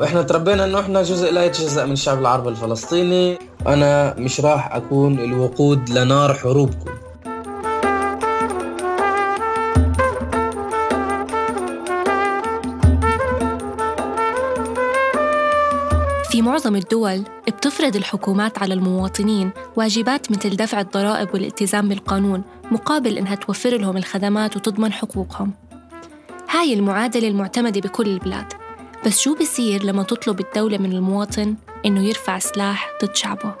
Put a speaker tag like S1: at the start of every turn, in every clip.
S1: وإحنا تربينا إنه إحنا جزء لا يتجزأ من الشعب العربي الفلسطيني. أنا مش راح أكون الوقود لنار حروبكم.
S2: معظم الدول بتفرض الحكومات على المواطنين واجبات مثل دفع الضرائب والالتزام بالقانون مقابل إنها توفر لهم الخدمات وتضمن حقوقهم. هاي المعادلة المعتمدة بكل البلاد. بس شو بصير لما تطلب الدولة من المواطن إنه يرفع سلاح ضد شعبه؟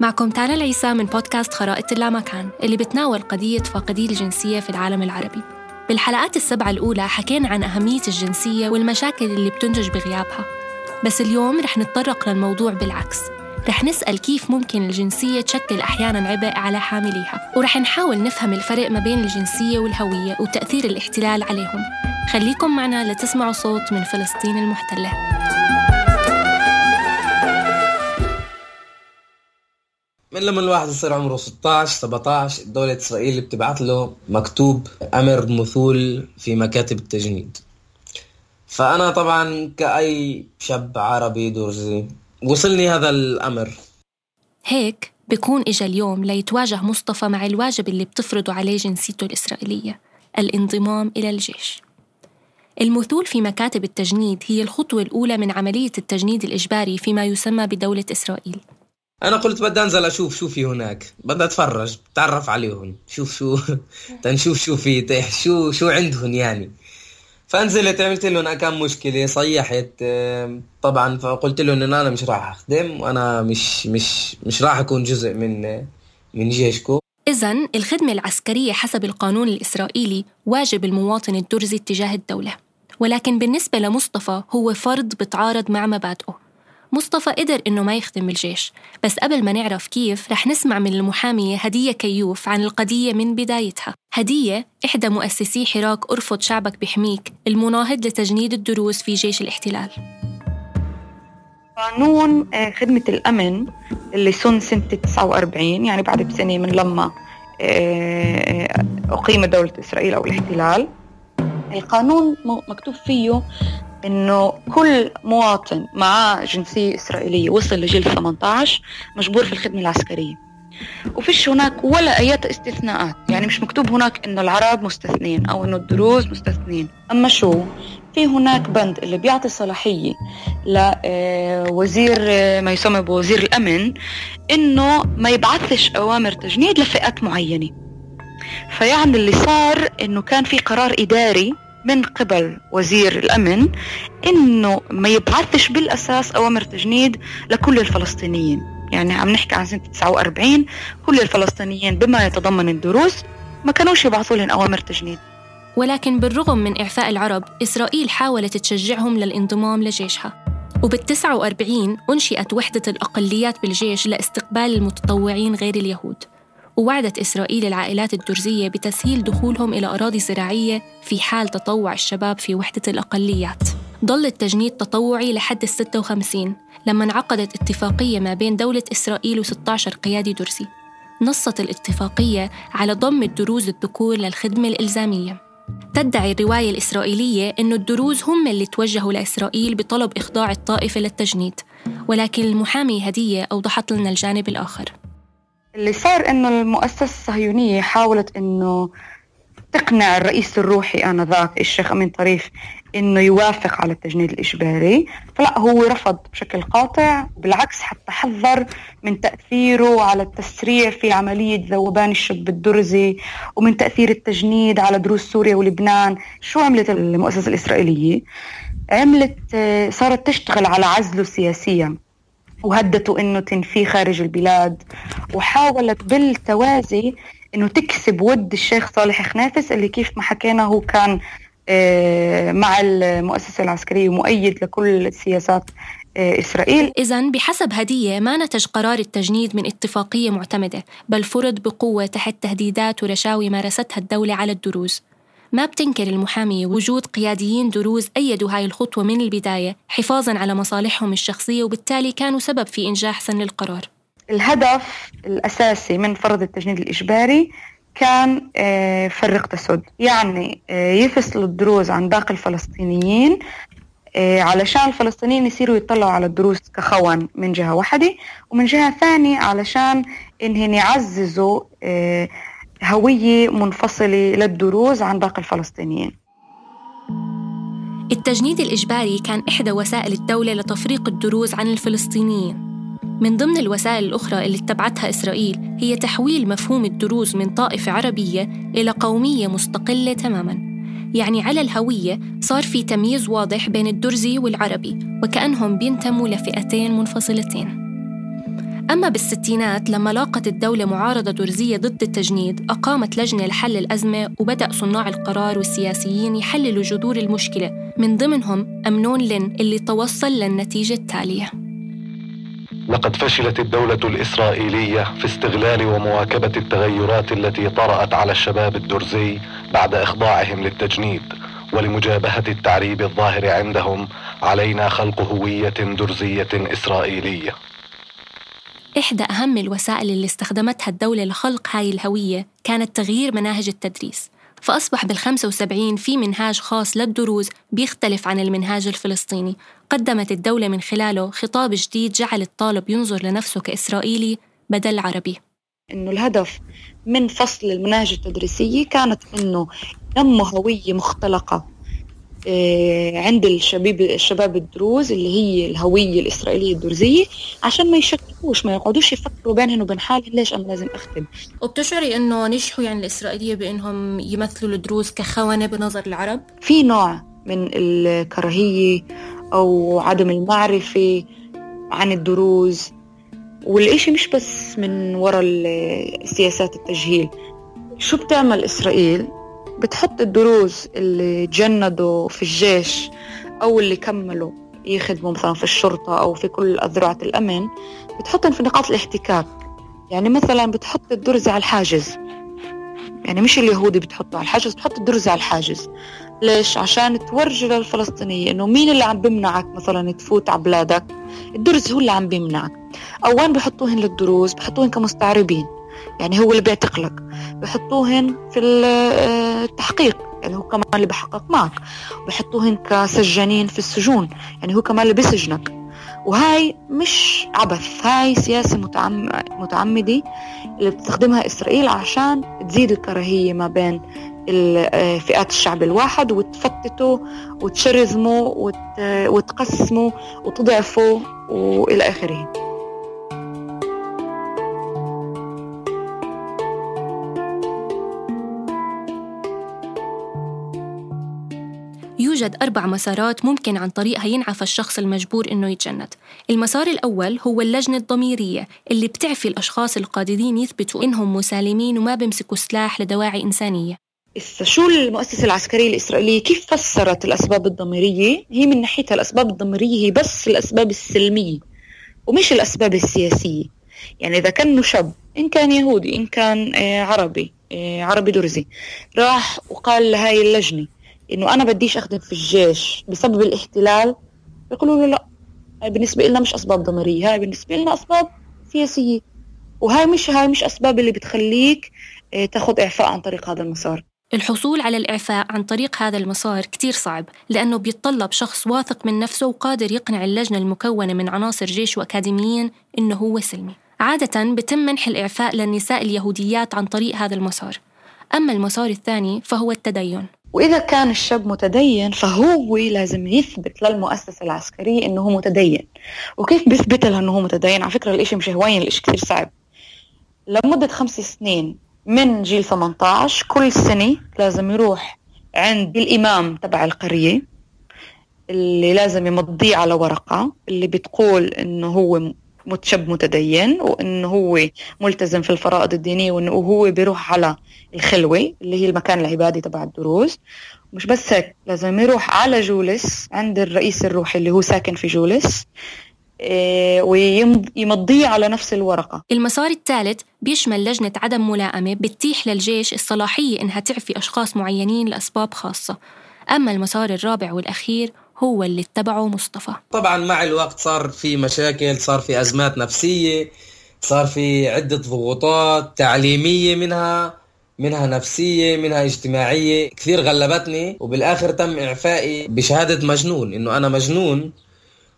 S2: معكم تالا العيسى من بودكاست خرائط اللامكان اللي بتناول قضية فاقدي الجنسية في العالم العربي. بالحلقات السبعة الأولى حكينا عن أهمية الجنسية والمشاكل اللي بتنتج بغيابها. بس اليوم رح نتطرق للموضوع بالعكس. رح نسأل كيف ممكن الجنسية تشكل أحيانا عبء على حامليها. ورح نحاول نفهم الفرق ما بين الجنسية والهوية وتأثير الاحتلال عليهم. خليكم معنا لتسمعوا صوت من فلسطين المحتلة.
S1: من لما الواحد يصير عمره 16 17 دولة إسرائيل بتبعث له مكتوب أمر مثول في مكاتب التجنيد. فأنا طبعا كأي شاب عربي درزي وصلني هذا الأمر.
S2: هيك بكون إجا اليوم ليتواجه مصطفى مع الواجب اللي بتفرضه عليه جنسيته الإسرائيلية الانضمام إلى الجيش. المثول في مكاتب التجنيد هي الخطوة الأولى من عملية التجنيد الإجباري فيما يسمى بدولة إسرائيل.
S1: أنا قلت بدي أنزل أشوف شو في هناك. بدي أتفرج. أتعرف عليهم. شوف شو. تنشوف شو في. شو شو عندهم يعني. فنزلت عملت لهم كم مشكلة. صيحت طبعا فقلت لهم ان أنا مش راح أخدم. وأنا مش مش مش راح أكون جزء من من جيشكم.
S2: إذا الخدمة العسكرية حسب القانون الإسرائيلي واجب المواطن الدرزي تجاه الدولة. ولكن بالنسبة لمصطفى هو فرض بتعارض مع مبادئه. مصطفى قدر إنه ما يخدم بالجيش بس قبل ما نعرف كيف رح نسمع من المحامية هدية كيوف عن القضية من بدايتها. هدية إحدى مؤسسي حراك أرفض شعبك بحميك المناهض لتجنيد الدروس في جيش الاحتلال.
S3: قانون آه، خدمة الأمن اللي سن سنة 49 يعني بعد بسنة من لما آه، أقيمت دولة إسرائيل أو الاحتلال. القانون مكتوب فيه إنه كل مواطن معاه جنسية إسرائيلية وصل لجيل 18 مجبور في الخدمة العسكرية. وفيش هناك ولا أي استثناءات. يعني مش مكتوب هناك إنه العرب مستثنين أو إنه الدروز مستثنين أما شو؟ في هناك بند اللي بيعطي صلاحية لوزير آه، آه، ما يسمى بوزير الأمن إنه ما يبعثش أوامر تجنيد لفئات معينة. فيعني اللي صار إنه كان في قرار إداري من قبل وزير الأمن إنه ما يبعثش بالأساس أوامر تجنيد لكل الفلسطينيين. يعني عم نحكي عن سنة 49 كل الفلسطينيين بما يتضمن الدروز ما كانوش يبعثوا لهم أوامر تجنيد.
S2: ولكن بالرغم من إعفاء العرب إسرائيل حاولت تشجعهم للانضمام لجيشها. وبال 49 أنشئت وحدة الأقليات بالجيش لإستقبال المتطوعين غير اليهود. ووعدت إسرائيل العائلات الدرزية بتسهيل دخولهم إلى أراضي زراعية في حال تطوع الشباب في وحدة الأقليات. ظل التجنيد تطوعي لحد ال 56 لما انعقدت اتفاقية ما بين دولة إسرائيل و16 قيادي درزي. نصت الاتفاقية على ضم الدروز الذكور للخدمة الإلزامية. تدعي الرواية الإسرائيلية أن الدروز هم اللي توجهوا لإسرائيل بطلب إخضاع الطائفة للتجنيد ولكن المحامي هدية أوضحت لنا الجانب الآخر.
S3: اللي صار إنه المؤسسة الصهيونية حاولت إنه تقنع الرئيس الروحي آنذاك الشيخ أمين طريف إنه يوافق على التجنيد الإجباري فلا هو رفض بشكل قاطع بالعكس حتى حذر من تأثيره على التسريع في عملية ذوبان الشاب الدرزي ومن تأثير التجنيد على دروس سوريا ولبنان. شو عملت المؤسسة الإسرائيلية؟ عملت صارت تشتغل على عزله سياسيا. وهددوا إنه تنفيه خارج البلاد. وحاولت بالتوازي إنه تكسب ود الشيخ صالح خنافس اللي كيف ما حكينا هو كان آه، مع المؤسسة العسكرية ومؤيد لكل السياسات إسرائيل.
S2: إذا بحسب هدية ما نتج قرار التجنيد من اتفاقية معتمدة بل فرض بقوة تحت تهديدات ورشاوي مارستها الدولة على الدروز. ما بتنكر المحامية وجود قياديين دروز أيدوا هاي الخطوة من البداية حفاظاً على مصالحهم الشخصية وبالتالي كانوا سبب في إنجاح سن القرار.
S3: الهدف الأساسي من فرض التجنيد الإجباري كان آه، فرق تسد يعني آه، يفصلوا الدروز عن باقي الفلسطينيين آه، علشان الفلسطينيين يصيروا يطلعوا على الدروز كخون من جهة واحدة ومن جهة ثانية علشان إنهم يعززوا هوية منفصلة للدروز عن باقي الفلسطينيين.
S2: التجنيد الإجباري كان إحدى وسائل الدولة لتفريق الدروز عن الفلسطينيين. من ضمن الوسائل الأخرى اللي اتبعتها إسرائيل هي تحويل مفهوم الدروز من طائفة عربية إلى قومية مستقلة تماماً. يعني على الهوية صار في تمييز واضح بين الدرزي والعربي وكأنهم بينتموا لفئتين منفصلتين. أما بالستينات لما لاقت الدولة معارضة درزية ضد التجنيد أقامت لجنة لحل الأزمة وبدأ صناع القرار والسياسيين يحللوا جذور المشكلة. من ضمنهم أمنون لين اللي توصل للنتيجة التالية.
S4: لقد فشلت الدولة الإسرائيلية في استغلال ومواكبة التغيرات التي طرأت على الشباب الدرزي بعد إخضاعهم للتجنيد ولمجابهة التعريب الظاهر عندهم علينا خلق هوية درزية إسرائيلية.
S2: إحدى أهم الوسائل اللي استخدمتها الدولة لخلق هاي الهوية كانت تغيير مناهج التدريس فأصبح بال75 في منهاج خاص للدروز بيختلف عن المنهاج الفلسطيني. قدمت الدولة من خلاله خطاب جديد جعل الطالب ينظر لنفسه كإسرائيلي بدل عربي.
S3: إنه الهدف من فصل المناهج التدريسية كانت إنه نمو هوية مختلقة آه، عند الشباب الشباب الدروز اللي هي الهوية الإسرائيلية الدرزية عشان ما يشككوش ما يقعدوش يفكروا بينهم وبين حالهم ليش أنا لازم أختم.
S2: وبتشعري إنه نجحوا يعني الإسرائيلية بإنهم يمثلوا الدروز كخونة بنظر العرب؟
S3: في نوع من الكراهية أو عدم المعرفة عن الدروز والإشي مش بس من وراء سياسات التجهيل. شو بتعمل إسرائيل؟ بتحط الدروز اللي جندوا في الجيش أو اللي كملوا يخدموا مثلا في الشرطة أو في كل أذرعة الأمن بتحطهم في نقاط الاحتكاك. يعني مثلا بتحط الدرزة على الحاجز. يعني مش اليهودي بتحطه على الحاجز بتحط الدرزة على الحاجز. ليش؟ عشان تورجي للفلسطينية إنه مين اللي عم بيمنعك مثلا تفوت على بلادك؟ الدرز هو اللي عم بيمنعك. أو وين بحطوهن للدروز بحطوهن كمستعربين. يعني هو اللي بيعتقلك. بحطوهن في التحقيق يعني هو كمان اللي بحقق معك. بحطوهن كسجانين في السجون يعني هو كمان اللي بيسجنك. وهاي مش عبث هاي سياسة متعمدة اللي بتستخدمها إسرائيل عشان تزيد الكراهية ما بين فئات الشعب الواحد وتفتته وتشرذمه وتقسمه وتضعفه وإلى آخره.
S2: يوجد أربع مسارات ممكن عن طريقها ينعفى الشخص المجبور إنه يتجند. المسار الأول هو اللجنة الضميرية اللي بتعفي الأشخاص القادرين يثبتوا إنهم مسالمين وما بيمسكوا سلاح لدواعي إنسانية.
S3: شو المؤسسة العسكرية الإسرائيلية كيف فسرت الأسباب الضميرية؟ هي من ناحيتها الأسباب الضميرية هي بس الأسباب السلمية ومش الأسباب السياسية. يعني إذا كان شاب إن كان يهودي إن كان آه، عربي آه، عربي درزي راح وقال لهاي اللجنة إنه أنا بديش أخدم في الجيش بسبب الاحتلال بيقولوا له لا هاي بالنسبة لنا مش أسباب ضميريه هاي بالنسبة لنا أسباب سياسية وهاي مش هاي مش أسباب اللي بتخليك آه، تاخذ إعفاء عن طريق هذا المسار.
S2: الحصول على الإعفاء عن طريق هذا المسار كتير صعب لأنه بيتطلب شخص واثق من نفسه وقادر يقنع اللجنة المكونة من عناصر جيش وأكاديميين إنه هو سلمي. عادة بتم منح الإعفاء للنساء اليهوديات عن طريق هذا المسار. أما المسار الثاني فهو التدين.
S3: وإذا كان الشاب متدين فهو لازم يثبت للمؤسسة العسكرية إنه هو متدين. وكيف بيثبت لها إنه هو متدين؟ على فكرة الإشي مش هوين الإشي كثير صعب. لمدة خمس سنين من جيل 18 كل سنة لازم يروح عند الإمام تبع القرية اللي لازم يمضيه على ورقة اللي بتقول إنه هو شاب متدين وانه هو ملتزم في الفرائض الدينية وانه هو بيروح على الخلوة اللي هي المكان العبادي تبع الدروز مش بس هيك لازم يروح على جولس عند الرئيس الروحي اللي هو ساكن في جولس إيه، ويمضيه على نفس الورقة.
S2: المسار الثالث بيشمل لجنة عدم ملائمة بتتيح للجيش الصلاحية إنها تعفي أشخاص معينين لأسباب خاصة. أما المسار الرابع والأخير هو اللي اتبعه مصطفى.
S1: طبعا مع الوقت صار في مشاكل صار في أزمات نفسية صار في عدة ضغوطات تعليمية منها منها نفسية منها اجتماعية كثير غلبتني. وبالآخر تم إعفائي بشهادة مجنون إنه أنا مجنون.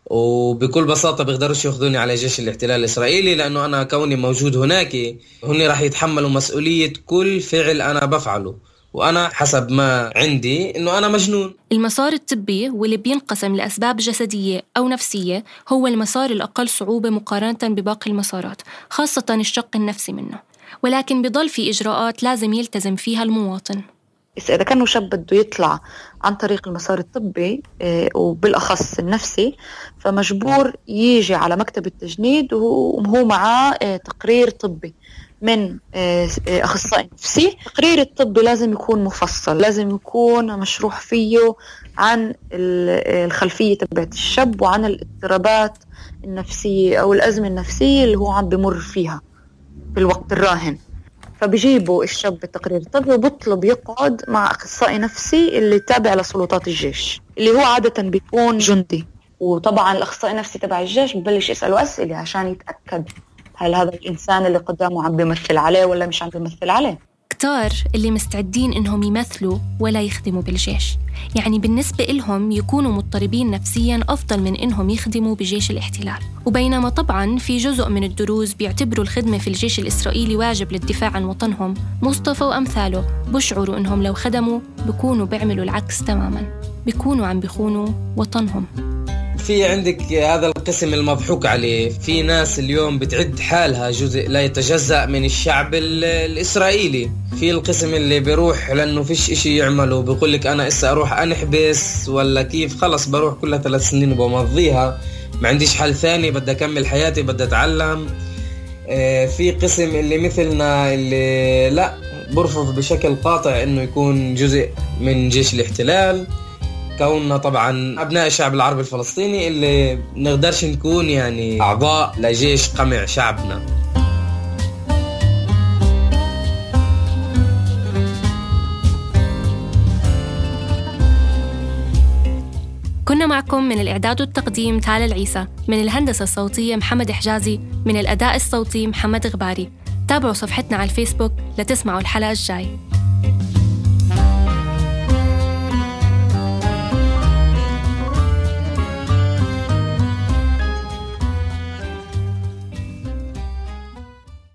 S1: وبكل بساطة بيقدروش ياخذوني على جيش الاحتلال الإسرائيلي لأنه أنا كوني موجود هناك هن راح يتحملوا مسؤولية كل فعل أنا بفعله. وأنا حسب ما عندي إنه أنا مجنون.
S2: المسار الطبي واللي بينقسم لأسباب جسدية أو نفسية هو المسار الأقل صعوبة مقارنة بباقي المسارات خاصة الشق النفسي منه. ولكن بضل في إجراءات لازم يلتزم فيها المواطن.
S3: إذا كان شاب بده يطلع عن طريق المسار الطبي آه، وبالأخص النفسي فمجبور يجي على مكتب التجنيد وهو معاه آه، تقرير طبي. من آه، أخصائي نفسي. التقرير الطبي لازم يكون مفصل لازم يكون مشروح فيه عن الخلفية تبعت الشاب وعن الاضطرابات النفسية أو الأزمة النفسية اللي هو عم بمر فيها في الوقت الراهن. فبيجيبوا الشاب بالتقرير الطبي وبطلب يقعد مع أخصائي نفسي اللي تابع لسلطات الجيش اللي هو عادة بيكون جندي. وطبعا الأخصائي النفسي تبع الجيش ببلش يسأله أسئلة عشان يتأكد. هل هذا الإنسان اللي قدامه عم بيمثل عليه ولا مش عم بيمثل عليه؟
S2: كتار اللي مستعدين إنهم يمثلوا ولا يخدموا بالجيش. يعني بالنسبة إلهم يكونوا مضطربين نفسيا أفضل من إنهم يخدموا بجيش الاحتلال. وبينما طبعا في جزء من الدروز بيعتبروا الخدمة في الجيش الإسرائيلي واجب للدفاع عن وطنهم مصطفى وأمثاله بشعروا إنهم لو خدموا بكونوا بيعملوا العكس تماما. بيكونوا عم بيخونوا وطنهم.
S1: في عندك هذا القسم المضحوك عليه. في ناس اليوم بتعد حالها جزء لا يتجزأ من الشعب الإسرائيلي. في القسم اللي بيروح لأنه فيش إشي يعمله بيقول لك أنا إسا أروح أنحبس ولا كيف؟ خلص بروح كلها ثلاث سنين وبمضيها. ما عنديش حل ثاني بدي أكمل حياتي بدي أتعلم. آه، في قسم اللي مثلنا اللي لا برفض بشكل قاطع إنه يكون جزء من جيش الاحتلال. كوننا طبعا أبناء الشعب العربي الفلسطيني اللي نقدرش نكون يعني أعضاء لجيش قمع شعبنا.
S2: كنا معكم من الإعداد والتقديم تالا العيسى من الهندسة الصوتية محمد حجازي من الأداء الصوتي محمد غباري. تابعوا صفحتنا على الفيسبوك لتسمعوا الحلقة الجاي.